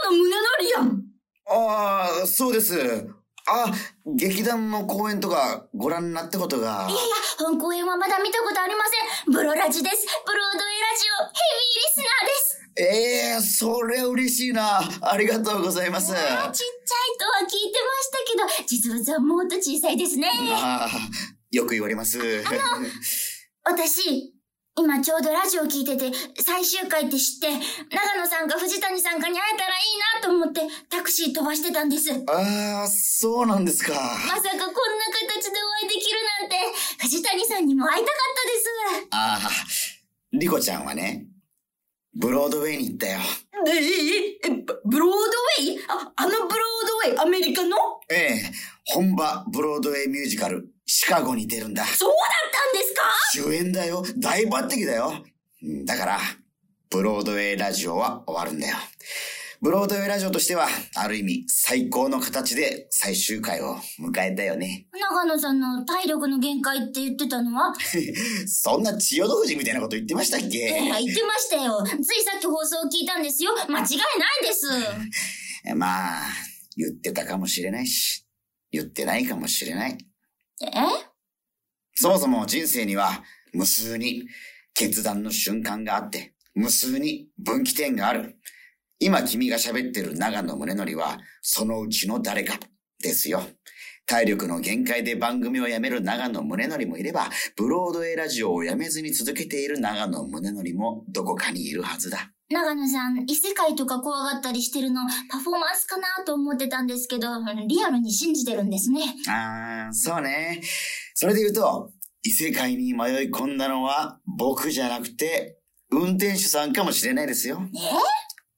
長野胸なりやん。ああ、そうです。あ、劇団の公演とかご覧になったことがい。やいや、本公演はまだ見たことありません。ブロラジです。ブロードウェイラジオ、ヘビーリスナーです。ええそれ嬉しいな。ありがとうございます。あちっちゃいとは聞いてましたけど、実物はもっと小さいですね。ああ、よく言われます。私、今ちょうどラジオ聞いてて、最終回って知って、長野さんか藤谷さんかに会えたらいいなと思って、タクシー飛ばしてたんです。まああ、そうなんですか。さかこんな形でお会いできるなんて、藤谷さんにも会いたかったです。ああ、リコちゃんはね、ブロードウェイに行ったよ。ええブロードウェイ？あ、あのブロードウェイ、アメリカの？ええ、本場ブロードウェイミュージカル、シカゴに出るんだ。そうだったんですか？主演だよ。大抜擢だよ。うんだから、ブロードウェイラジオは終わるんだよ。ブロードウェイラジオとしては、ある意味、最高の形で最終回を迎えたよね。長野さんの体力の限界って言ってたのは？そんな千代の富士みたいなこと言ってましたっえけ？え言ってましたよ。ついさっき放送を聞いたんですよ。間違いないです。まあ、言ってたかもしれないし、言ってないかもしれない。え？そもそも人生には無数に決断の瞬間があって、無数に分岐点がある。今君が喋ってる長野宗則は、そのうちの誰かですよ。体力の限界で番組を辞める長野宗則もいれば、ブロードウェイラジオを辞めずに続けている長野宗則もどこかにいるはずだ。長野さん、異世界とか怖がったりしてるのパフォーマンスかなと思ってたんですけど、リアルに信じてるんですね。あー、そうね。それで言うと、異世界に迷い込んだのは僕じゃなくて、運転手さんかもしれないですよ。え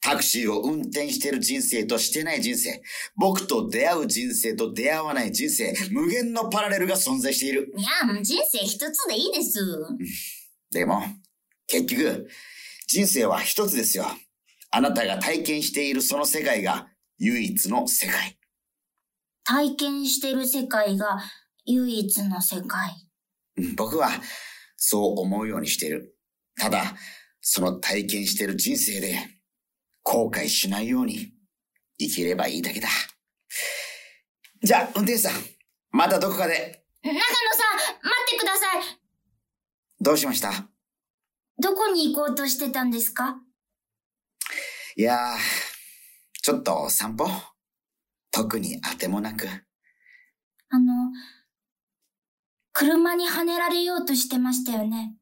タクシーを運転してる人生としてない人生、僕と出会う人生と出会わない人生、無限のパラレルが存在している。いや、人生一つでいいです。でも、結局、人生は一つですよ。あなたが体験しているその世界が唯一の世界。体験してる世界が唯一の世界。うん僕はそう思うようにしている。ただ、その体験してる人生で後悔しないように生きればいいだけだ。じゃあ、運転手さん、またどこかで、長野さん、待ってください。どうしました？どこに行こうとしてたんですか？いやー、ちょっと散歩？特に当てもなく。あの、車にはねられようとしてましたよね。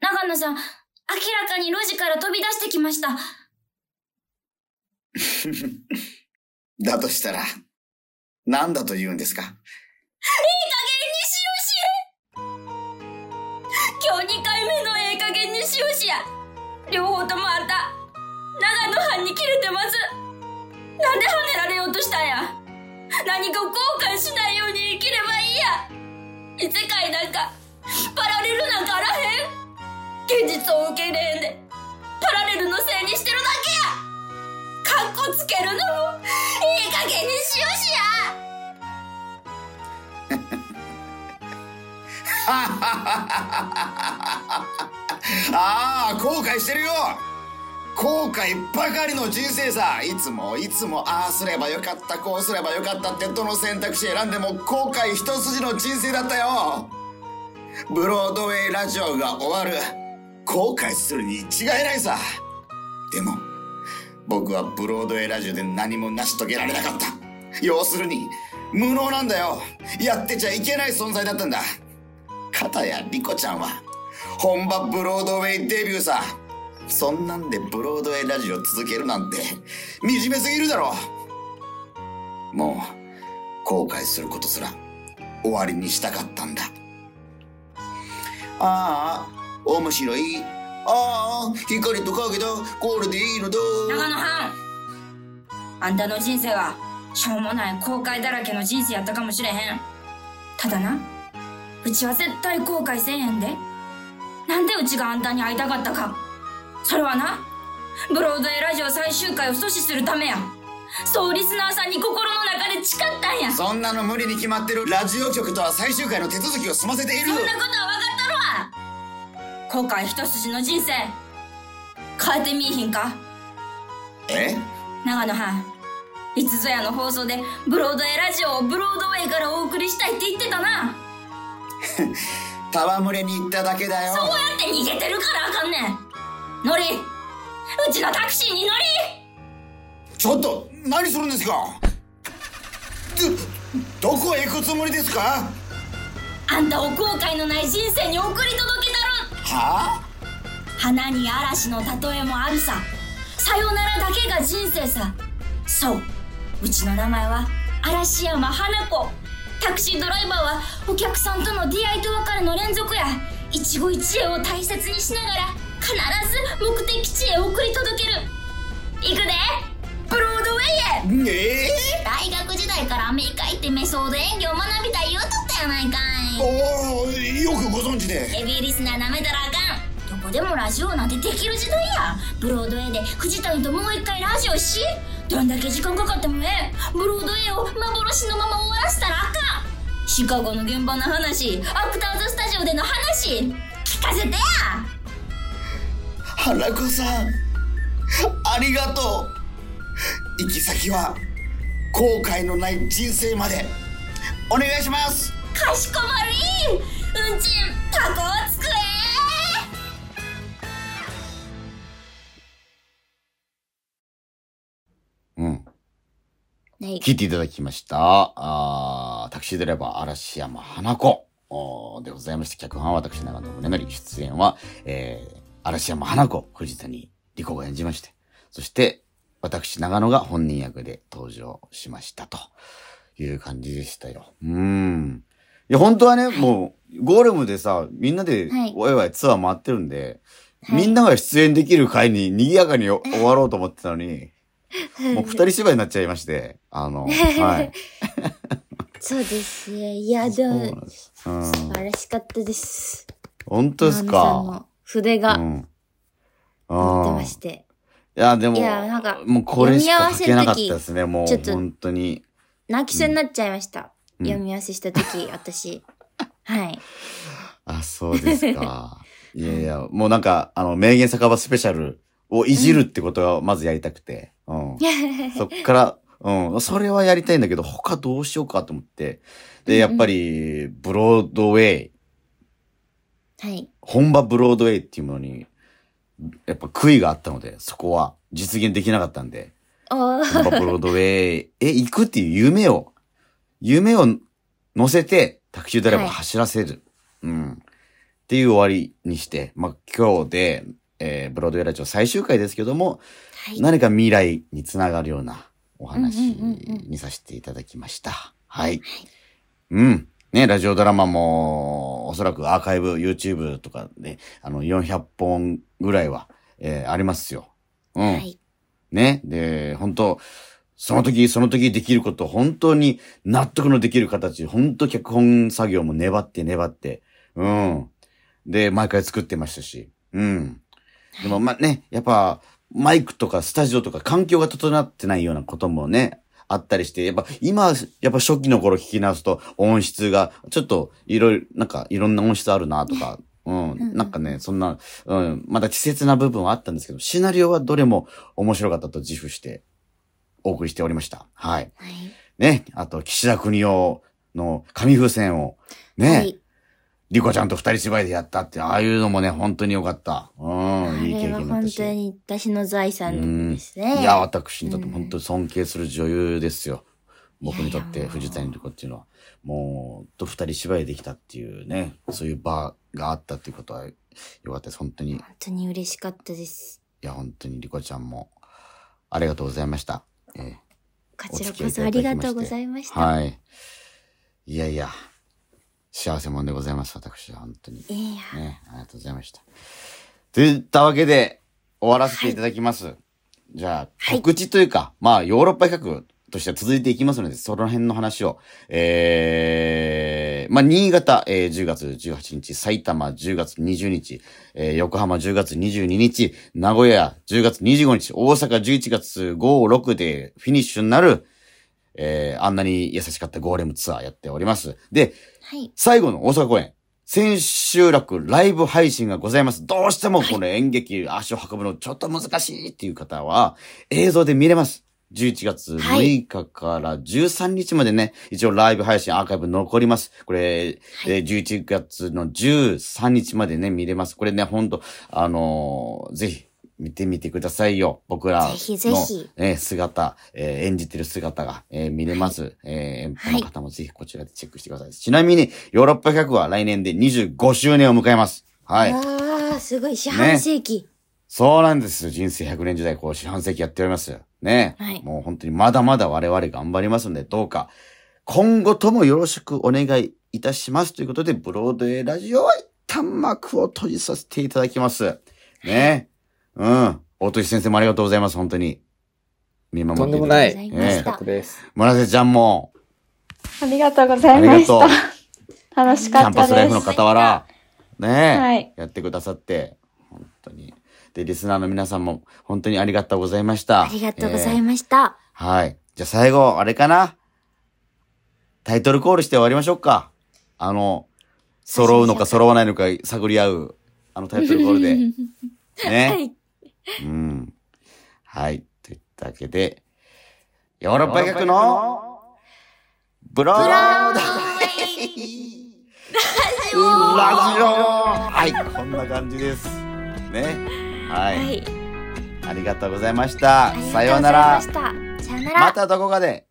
長野さん、明らかに路地から飛び出してきました。だとしたら、何だと言うんですか？いい加減にしよし今日2回目のええ加減にしよしや両方ともあんた長野藩に切れてます。なんで跳ねられようとしたんや？何か後悔しないように生きればいいや。異世界なんかパラレルなんかあらへん現実を受け入れへんでパラレルのせいにしてるだけや。かっこつけるのもいい加減にしよしや。ああ、後悔してるよ。後悔ばかりの人生さ。いつもいつもああすればよかったこうすればよかったってどの選択肢選んでも後悔一筋の人生だったよ。ブロードウェイラジオが終わる。後悔するに違いないさでも僕はブロードウェイラジオで何も成し遂げられなかった。要するに、無能なんだよ。やってちゃいけない存在だったんだ。かたやリコちゃんは、本場ブロードウェイデビューさ。そんなんでブロードウェイラジオ続けるなんて、惨めすぎるだろ。もう、後悔することすら、終わりにしたかったんだ。ああ、面白い。ああ、光と影だ。これでいいのだ。長野藩あんたの人生はしょうもない後悔だらけの人生やったかもしれへんただなうちは絶対後悔せえへんでなんでうちがあんたに会いたかったかそれはなブロードウェイラジオ最終回を阻止するためやそうリスナーさんに心の中で誓ったんやそんなの無理に決まってる。ラジオ局とは最終回の手続きを済ませているそん。なことは後悔一筋の人生変えてみいひんか？え？長野藩いつぞやの放送でブロードウェイラジオをブロードウェイからお送りしたいって言ってたな。戯れに行っただけだよ。そうやって逃げてるからあかんねん。乗り。うちのタクシーに乗り。ちょっと、何するんですか？ど、どこへ行くつもりですか？あんたを後悔のない人生に送り届けたるは花に嵐の例えもあるさ。さよならだけが人生さ。そう。うちの名前は嵐山花子。タクシードライバーはお客さんとの出会いと別れの連続や。一期一会を大切にしながら必ず目的地へ送り届ける。行くで。ブロードウェイへ。ええ。大学時代からアメリカ行ってメソード演技を学びたい言うとやないかい。おおよくご存知で。ヘビーリスナーなめたらあかん。どこでもラジオなんてできる時代や。ブロードウェイで藤谷ともう一回ラジオし。どんだけ時間かかってもええ。ブロードウェイを幻のまま終わらせたらあかん。シカゴの現場の話。アクターズスタジオでの話。聞かせてや。花子さん、ありがとう。行き先は、後悔のない人生まで、お願いしますかしこまりうんちんタコをつくえうん。はい。聞いていただきました。あータクシードライバー嵐山花子おーでございまして、脚本は私、長野宗則、出演は、えー、嵐山花子、藤谷莉子が演じまして、そして、私、長野が本人役で登場しましたという感じでしたよ。うーん。いや、本当はね、もう、ゴーレムでさ、みんなではい、ワイワイツアー回ってるんで、はいみんなが出演できる回に賑やかに終わろうと思ってたのに、もう二人芝居になっちゃいまして、あの、はい。そうですね。いや、でも。うん。素晴らしかったです。本当ですか？の筆がうん。持ってあまして。いや、でも、いやなんかもうこれしか書けなかったですね、もう、ちょっと本当に。泣きそうになっちゃいました。うん読み合わせした時、私。はい。あ、そうですか。いやいや、もうなんか、あの、名言酒場スペシャルをいじるってことをまずやりたくて、うん。そっから、うん、それはやりたいんだけど、他どうしようかと思って。で、やっぱり、ブロードウェイ、はい。本場ブロードウェイっていうものに、やっぱ悔いがあったので、そこは実現できなかったんで、お本場ブロードウェイ、え、行くっていう夢を、夢を乗せて、タクシードライバ走らせる。うん。っていう終わりにして、まあ、今日で、えーブロードウェイラジオ最終回ですけども、はい。何か未来につながるようなお話にさせていただきました。はい。うん。ね、ラジオドラマも、おそらくアーカイブ、YouTube とかで、あの、400本ぐらいは、えーありますよ。うん。はい。ね。で、本当その時、その時できること、本当に納得のできる形、本当脚本作業も粘って粘って、うん。で、毎回作ってましたし、うん。でも、まあね、やっぱ、マイクとかスタジオとか環境が整ってないようなこともね、あったりして、やっぱ今、やっぱ初期の頃聞き直すと音質が、ちょっといろいろ、なんかいろんな音質あるなとか、うん、なんかね、そんな、うん、まだ稚拙な部分はあったんですけど、シナリオはどれも面白かったと自負してお送りしておりました。はい。はい。ね、あと、岸田国夫の紙風船を、ね、はい。リコちゃんと二人芝居でやったって、ああいうのもね、本当に良かった。うん、あいい経験だったし。当に私の財産ですね。いや、私にとって本当に尊敬する女優ですよ。僕にとって藤谷莉子っていうのは。もう、と二人芝居できたっていうね、そういう場があったっていうことはよかったです。本当に。い本当に嬉しかったです。や、本当に莉子ちゃんも、ありがとうございました。えーこちらこそありがとうございました。はい。いやいや、幸せもんでございます、私は、本当に。いや、ね、ありがとうございました。といったわけで、終わらせていただきます。じゃあ、告知というか、まあ、ヨーロッパ企画としては続いていきますので、その辺の話を、えー、まあ、新潟、えー、10月18日、埼玉10月20日、えー、横浜10月22日、名古屋10月25日、大阪11月5、6でフィニッシュになる、えー、あんなに優しかったゴーレムツアーやっております。で、はい。最後の大阪公演、千秋楽ライブ配信がございます。どうしてもこの演劇足を運ぶのちょっと難しいっていう方は、映像で見れます。11月6日から13日までね、一応ライブ配信アーカイブ残ります。これ、えー11月の13日までね、見れます。これね、ほんと、あのーぜひ、見てみてくださいよ。僕らの、ぜひぜひえー姿、えー演じてる姿が、えー見れます。えー演舞の方もぜひこちらでチェックしてください。ちなみに、ヨーロッパ100は来年で25周年を迎えます。はい。ああ、すごい、四半世紀。そうなんです。人生100年時代、こう、四半世紀やっております。ね。はいもう本当にまだまだ我々頑張りますので、どうか、今後ともよろしくお願いいたします。ということで、ブロードウェイラジオは一旦幕を閉じさせていただきます。ね。うん。大鳥先生もありがとうございます。本当に。見守ってとんでもない。ありがとうございました楽しかったです。村瀬ちゃんも、ありがとうござあいましりがとう。た。楽しキかったです。ャンパスライフの傍ら、ねえ、はいやってくださって、本当に。で、リスナーの皆さんも本当にありがとうございました。ありがとうございす。ました。はい。じゃあ最後、あれかな？タイトルコールして終わりましょうか。あの、揃うのか揃わないのか探り合う、あのタイトルコールで。ね。はい。うん。はい。といったわけで、ヨーロッパ学の？ブロードラジオはい、こんな感じです。ね。はい。はい。ありがとうございました。さようならまし。た。さようなら。またどこかで